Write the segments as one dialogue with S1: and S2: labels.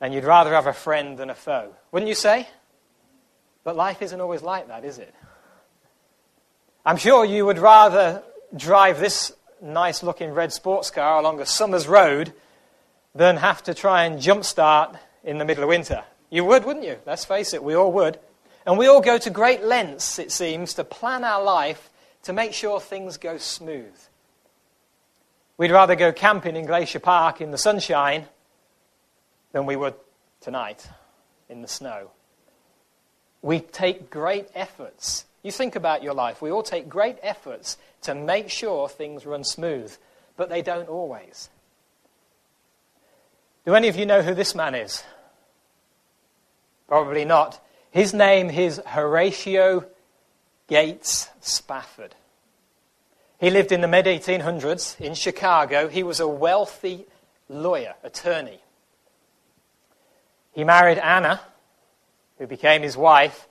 S1: And you'd rather have a friend than a foe, wouldn't you say? But life isn't always like that, is it? I'm sure you would rather drive this nice looking red sports car along a summer's road than have to try and jumpstart in the middle of winter. You would, wouldn't you? Let's face it, we all would. And we all go to great lengths, it seems, to plan our life to make sure things go smooth. We'd rather go camping in Glacier Park in the sunshine than we would tonight in the snow. We take great efforts. You think about your life. We all take great efforts to make sure things run smooth, but they don't always. Do any of you know who this man is? Probably not. His name is Horatio Gates Spafford. He lived in the mid 1800s in Chicago. He was a wealthy lawyer, attorney. He married Anna, who became his wife,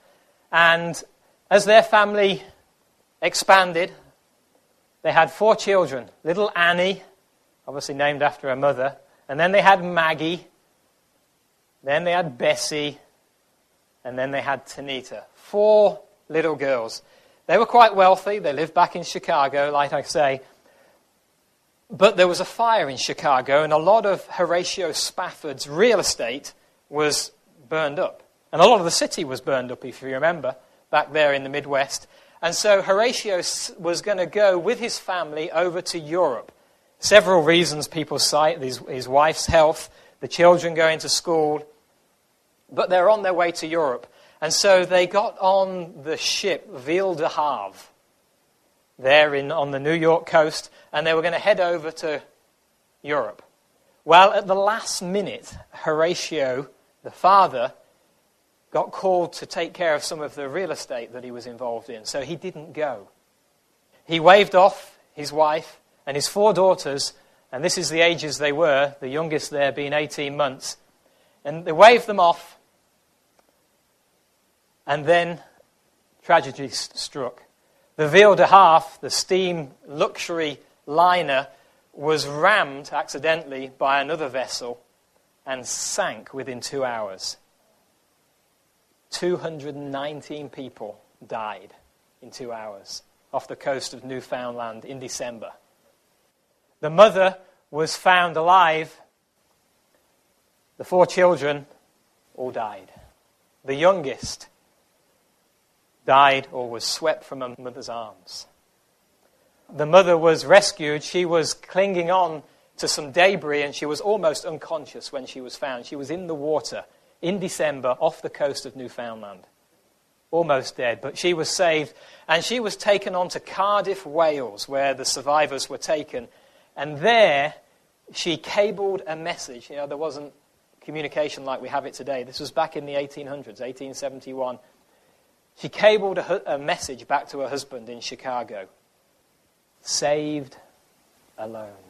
S1: and as their family expanded, they had four children little Annie, obviously named after her mother, and then they had Maggie, then they had Bessie, and then they had Tanetta. Four little girls. They were quite wealthy. They lived back in Chicago, like I say. But there was a fire in Chicago, and a lot of Horatio Spafford's real estate was burned up. And a lot of the city was burned up, if you remember, back there in the Midwest. And so Horatio was going to go with his family over to Europe. Several reasons people cite his, his wife's health, the children going to school, but they're on their way to Europe. And so they got on the ship Ville de Havre there in, on the New York coast, and they were going to head over to Europe. Well, at the last minute, Horatio, the father, got called to take care of some of the real estate that he was involved in, so he didn't go. He waved off his wife and his four daughters, and this is the ages they were, the youngest there being 18 months. And they waved them off, and then tragedy struck. The Ville de Havre, the steam luxury liner, was rammed accidentally by another vessel and sank within two hours. 219 people died in two hours off the coast of Newfoundland in December. The mother was found alive. The four children all died. The youngest died or was swept from her mother's arms. The mother was rescued. She was clinging on to some debris and she was almost unconscious when she was found. She was in the water in December off the coast of Newfoundland. Almost dead, but she was saved and she was taken on to Cardiff, Wales, where the survivors were taken. And there she cabled a message. You know, there wasn't communication like we have it today. This was back in the 1800s, 1871. She cabled a, a message back to her husband in Chicago saved alone.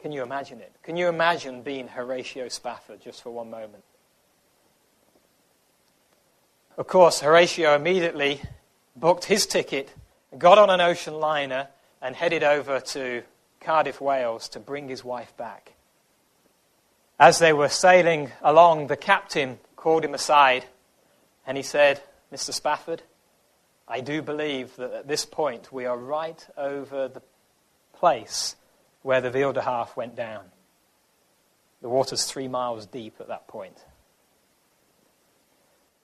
S1: Can you imagine it? Can you imagine being Horatio Spafford just for one moment? Of course, Horatio immediately booked his ticket, got on an ocean liner, and headed over to Cardiff, Wales to bring his wife back. As they were sailing along, the captain called him aside and he said, Mr. Spafford, I do believe that at this point we are right over the place where the Ville de Havre went down. The water's three miles deep at that point.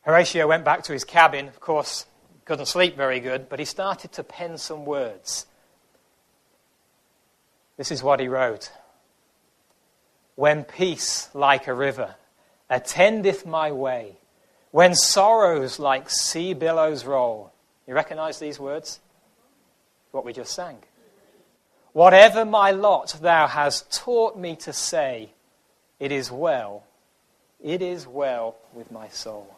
S1: Horatio went back to his cabin. Of course, couldn't sleep very good, but he started to pen some words. This is what he wrote When peace like a river attendeth my way, when sorrows like sea billows roll. You recognize these words? What we just sang. Whatever my lot thou hast taught me to say, it is well, it is well with my soul.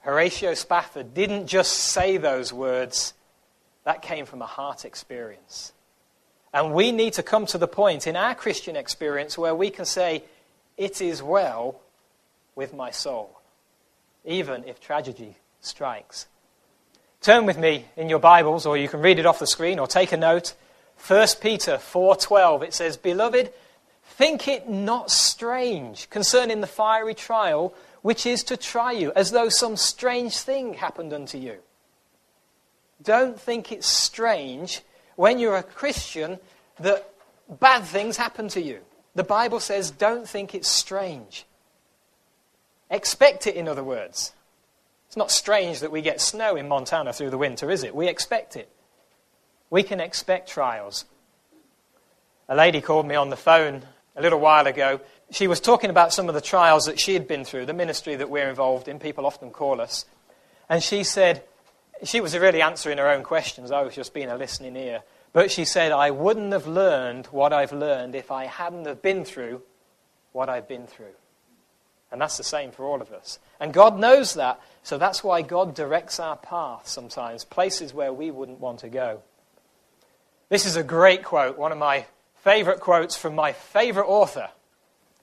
S1: Horatio Spafford didn't just say those words, that came from a heart experience. And we need to come to the point in our Christian experience where we can say, It is well with my soul, even if tragedy strikes. Turn with me in your Bibles, or you can read it off the screen, or take a note. 1 Peter 4:12 it says, "Beloved, Think it not strange concerning the fiery trial which is to try you, as though some strange thing happened unto you. Don't think it's strange when you're a Christian that bad things happen to you. The Bible says, don't think it's strange. Expect it, in other words. It's not strange that we get snow in Montana through the winter, is it? We expect it. We can expect trials. A lady called me on the phone a little while ago she was talking about some of the trials that she had been through, the ministry that we're involved in. People often call us. And she said, she was really answering her own questions. I was just being a listening ear. But she said, I wouldn't have learned what I've learned if I hadn't have been through what I've been through. And that's the same for all of us. And God knows that, so that's why God directs our path sometimes, places where we wouldn't want to go. This is a great quote, one of my favorite quotes from my favorite author,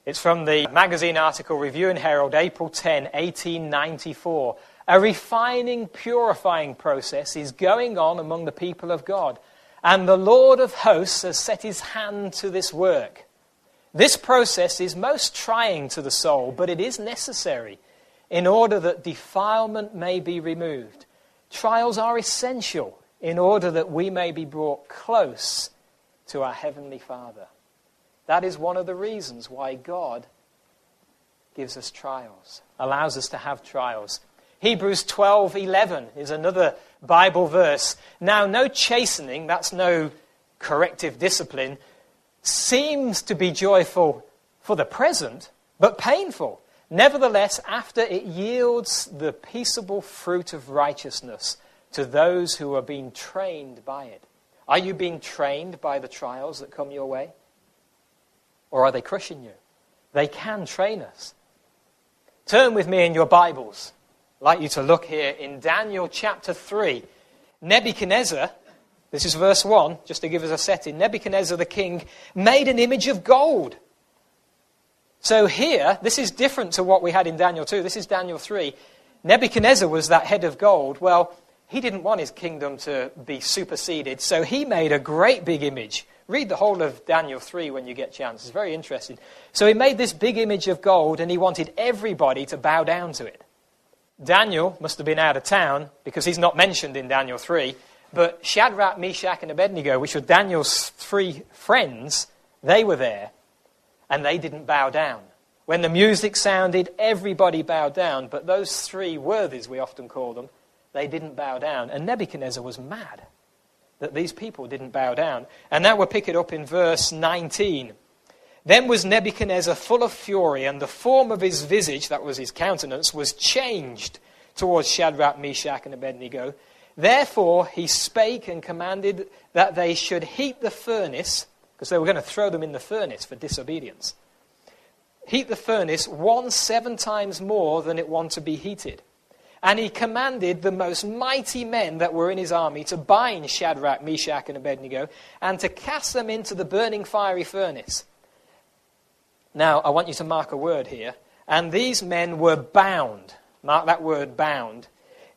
S1: it's from the magazine article Review and Herald, April 10, 1894. A refining, purifying process is going on among the people of God, and the Lord of hosts has set his hand to this work. This process is most trying to the soul, but it is necessary in order that defilement may be removed. Trials are essential in order that we may be brought close to our Heavenly Father. That is one of the reasons why God gives us trials, allows us to have trials. Hebrews 12:11 is another Bible verse. Now no chastening, that's no corrective discipline, seems to be joyful for the present, but painful. Nevertheless, after it yields the peaceable fruit of righteousness to those who are being trained by it. Are you being trained by the trials that come your way? Or are they crushing you? They can train us. Turn with me in your Bibles. I'd like you to look here in Daniel chapter 3. Nebuchadnezzar, this is verse 1, just to give us a setting. Nebuchadnezzar the king made an image of gold. So here, this is different to what we had in Daniel 2. This is Daniel 3. Nebuchadnezzar was that head of gold. Well, he didn't want his kingdom to be superseded, so he made a great big image Read the whole of Daniel 3 when you get a chance. It's very interesting. So he made this big image of gold and he wanted everybody to bow down to it. Daniel must have been out of town because he's not mentioned in Daniel 3. But Shadrach, Meshach, and Abednego, which were Daniel's three friends, they were there and they didn't bow down. When the music sounded, everybody bowed down. But those three worthies, we often call them, they didn't bow down. And Nebuchadnezzar was mad that these people didn't bow down. And now we'll pick it up in verse 19. Then was Nebuchadnezzar full of fury, and the form of his visage, that was his countenance, was changed towards Shadrach, Meshach, and Abednego. Therefore he spake and commanded that they should heat the furnace, because they were going to throw them in the furnace for disobedience. Heat the furnace one seven times more than it wanted to be heated. And he commanded the most mighty men that were in his army to bind Shadrach, Meshach, and Abednego and to cast them into the burning fiery furnace. Now, I want you to mark a word here. And these men were bound, mark that word bound,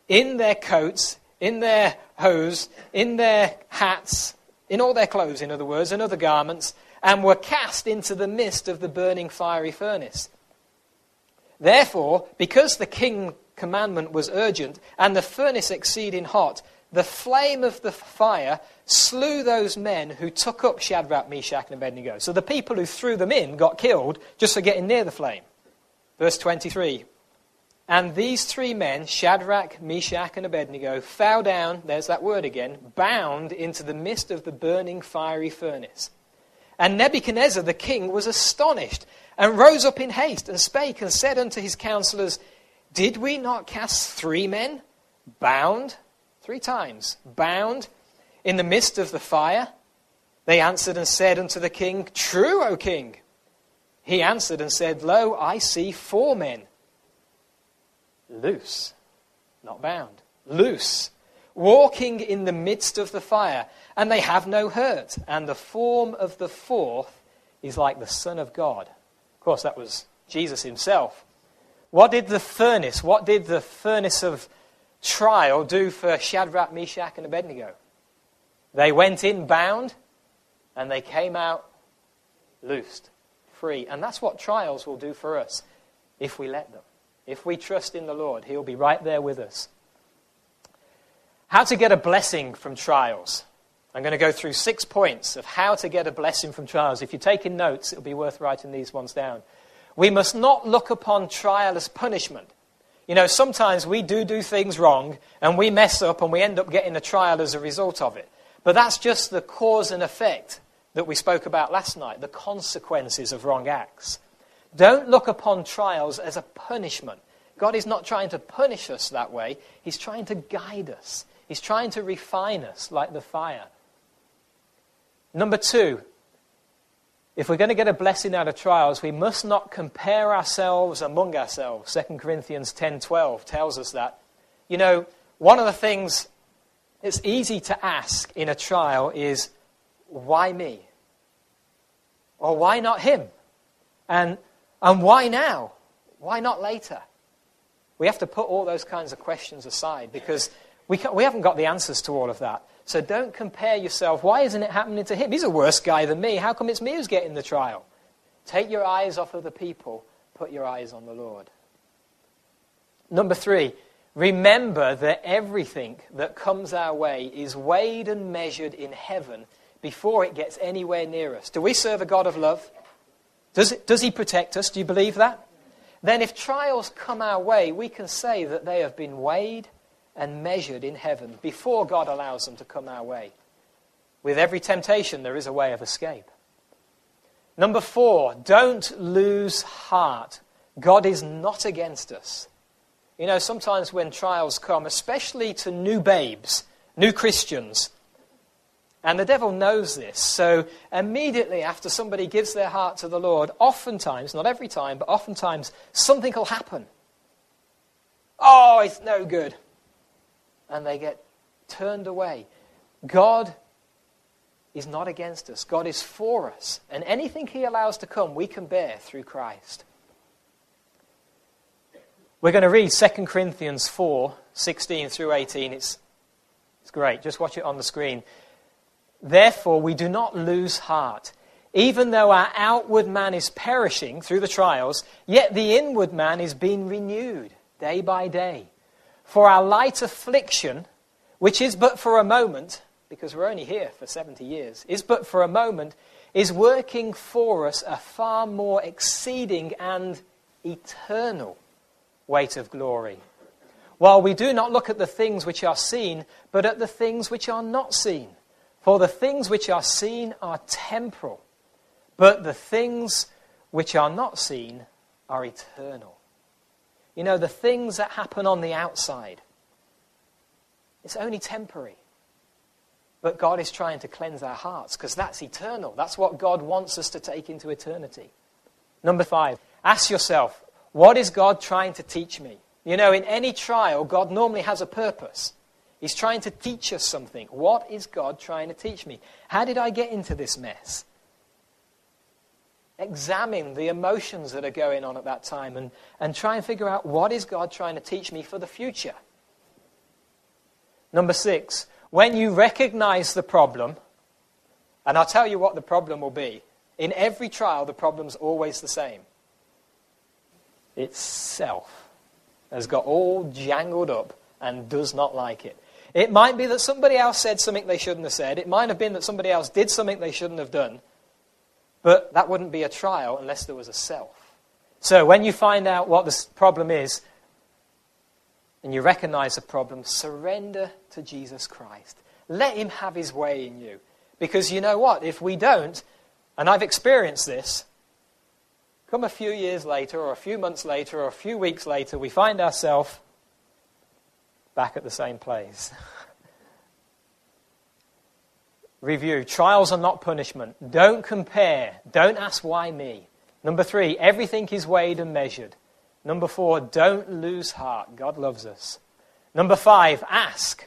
S1: in their coats, in their hose, in their hats, in all their clothes, in other words, and other garments, and were cast into the midst of the burning fiery furnace. Therefore, because the king commandment was urgent, and the furnace exceeding hot, the flame of the fire slew those men who took up Shadrach, Meshach, and Abednego. So the people who threw them in got killed just for getting near the flame. Verse 23. And these three men, Shadrach, Meshach, and Abednego, fell down, there's that word again, bound into the midst of the burning fiery furnace. And Nebuchadnezzar the king was astonished, and rose up in haste, and spake, and said unto his counselors, did we not cast three men bound, three times, bound in the midst of the fire? They answered and said unto the king, True, O king. He answered and said, Lo, I see four men, loose, not bound, loose, walking in the midst of the fire, and they have no hurt. And the form of the fourth is like the Son of God. Of course, that was Jesus himself. What did the furnace, what did the furnace of trial do for Shadrach, Meshach, and Abednego? They went in bound and they came out loosed. free. And that's what trials will do for us if we let them. If we trust in the Lord, He'll be right there with us. How to get a blessing from trials. I'm going to go through six points of how to get a blessing from trials. If you're taking notes, it'll be worth writing these ones down. We must not look upon trial as punishment. You know, sometimes we do do things wrong and we mess up and we end up getting a trial as a result of it. But that's just the cause and effect that we spoke about last night, the consequences of wrong acts. Don't look upon trials as a punishment. God is not trying to punish us that way, He's trying to guide us, He's trying to refine us like the fire. Number two, if we're going to get a blessing out of trials, we must not compare ourselves among ourselves. 2 Corinthians 10:12 tells us that. You know, one of the things it's easy to ask in a trial is why me? Or why not him? And and why now? Why not later? We have to put all those kinds of questions aside because we, we haven't got the answers to all of that. So don't compare yourself. Why isn't it happening to him? He's a worse guy than me. How come it's me who's getting the trial? Take your eyes off of the people, put your eyes on the Lord. Number three, remember that everything that comes our way is weighed and measured in heaven before it gets anywhere near us. Do we serve a God of love? Does, it, does he protect us? Do you believe that? Then, if trials come our way, we can say that they have been weighed and measured in heaven before God allows them to come our way. With every temptation, there is a way of escape. Number four, don't lose heart. God is not against us. You know, sometimes when trials come, especially to new babes, new Christians, and the devil knows this. So immediately after somebody gives their heart to the Lord, oftentimes, not every time, but oftentimes, something will happen. Oh, it's no good and they get turned away. God is not against us, God is for us. And anything He allows to come, we can bear through Christ. We're going to read 2 Corinthians 4 16 through 18. It's, it's great. Just watch it on the screen. Therefore, we do not lose heart. Even though our outward man is perishing through the trials, yet the inward man is being renewed day by day. For our light affliction, which is but for a moment, because we're only here for 70 years, is but for a moment, is working for us a far more exceeding and eternal weight of glory. While we do not look at the things which are seen, but at the things which are not seen. For the things which are seen are temporal, but the things which are not seen are eternal. You know, the things that happen on the outside, it's only temporary. But God is trying to cleanse our hearts because that's eternal. That's what God wants us to take into eternity. Number five, ask yourself, what is God trying to teach me? You know, in any trial, God normally has a purpose. He's trying to teach us something. What is God trying to teach me? How did I get into this mess? examine the emotions that are going on at that time and, and try and figure out what is God trying to teach me for the future. Number six, when you recognize the problem, and I'll tell you what the problem will be. In every trial, the problem's always the same. It's self has got all jangled up and does not like it. It might be that somebody else said something they shouldn't have said. It might have been that somebody else did something they shouldn't have done. But that wouldn't be a trial unless there was a self. So when you find out what the problem is and you recognize the problem, surrender to Jesus Christ. Let him have his way in you. Because you know what? If we don't, and I've experienced this, come a few years later, or a few months later, or a few weeks later, we find ourselves back at the same place. review. Trials are not punishment. Don't compare. Don't ask why me. Number three, everything is weighed and measured. Number four, don't lose heart. God loves us. Number five, ask,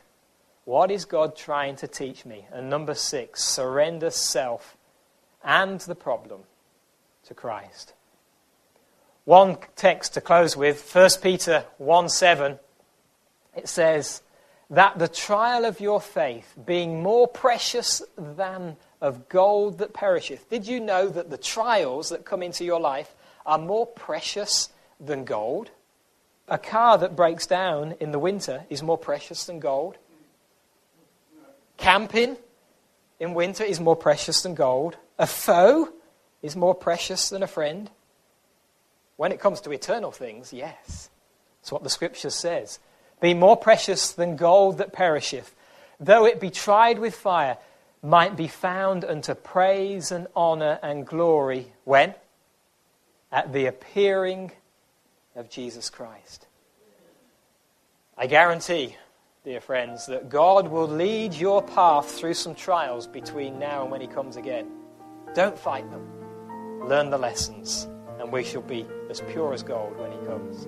S1: what is God trying to teach me? And number six, surrender self and the problem to Christ. One text to close with, 1 Peter 1 7, it says, that the trial of your faith, being more precious than of gold that perisheth. Did you know that the trials that come into your life are more precious than gold? A car that breaks down in the winter is more precious than gold. Camping in winter is more precious than gold. A foe is more precious than a friend. When it comes to eternal things, yes. That's what the scripture says. Be more precious than gold that perisheth, though it be tried with fire, might be found unto praise and honor and glory. When? At the appearing of Jesus Christ. I guarantee, dear friends, that God will lead your path through some trials between now and when He comes again. Don't fight them. Learn the lessons, and we shall be as pure as gold when He comes.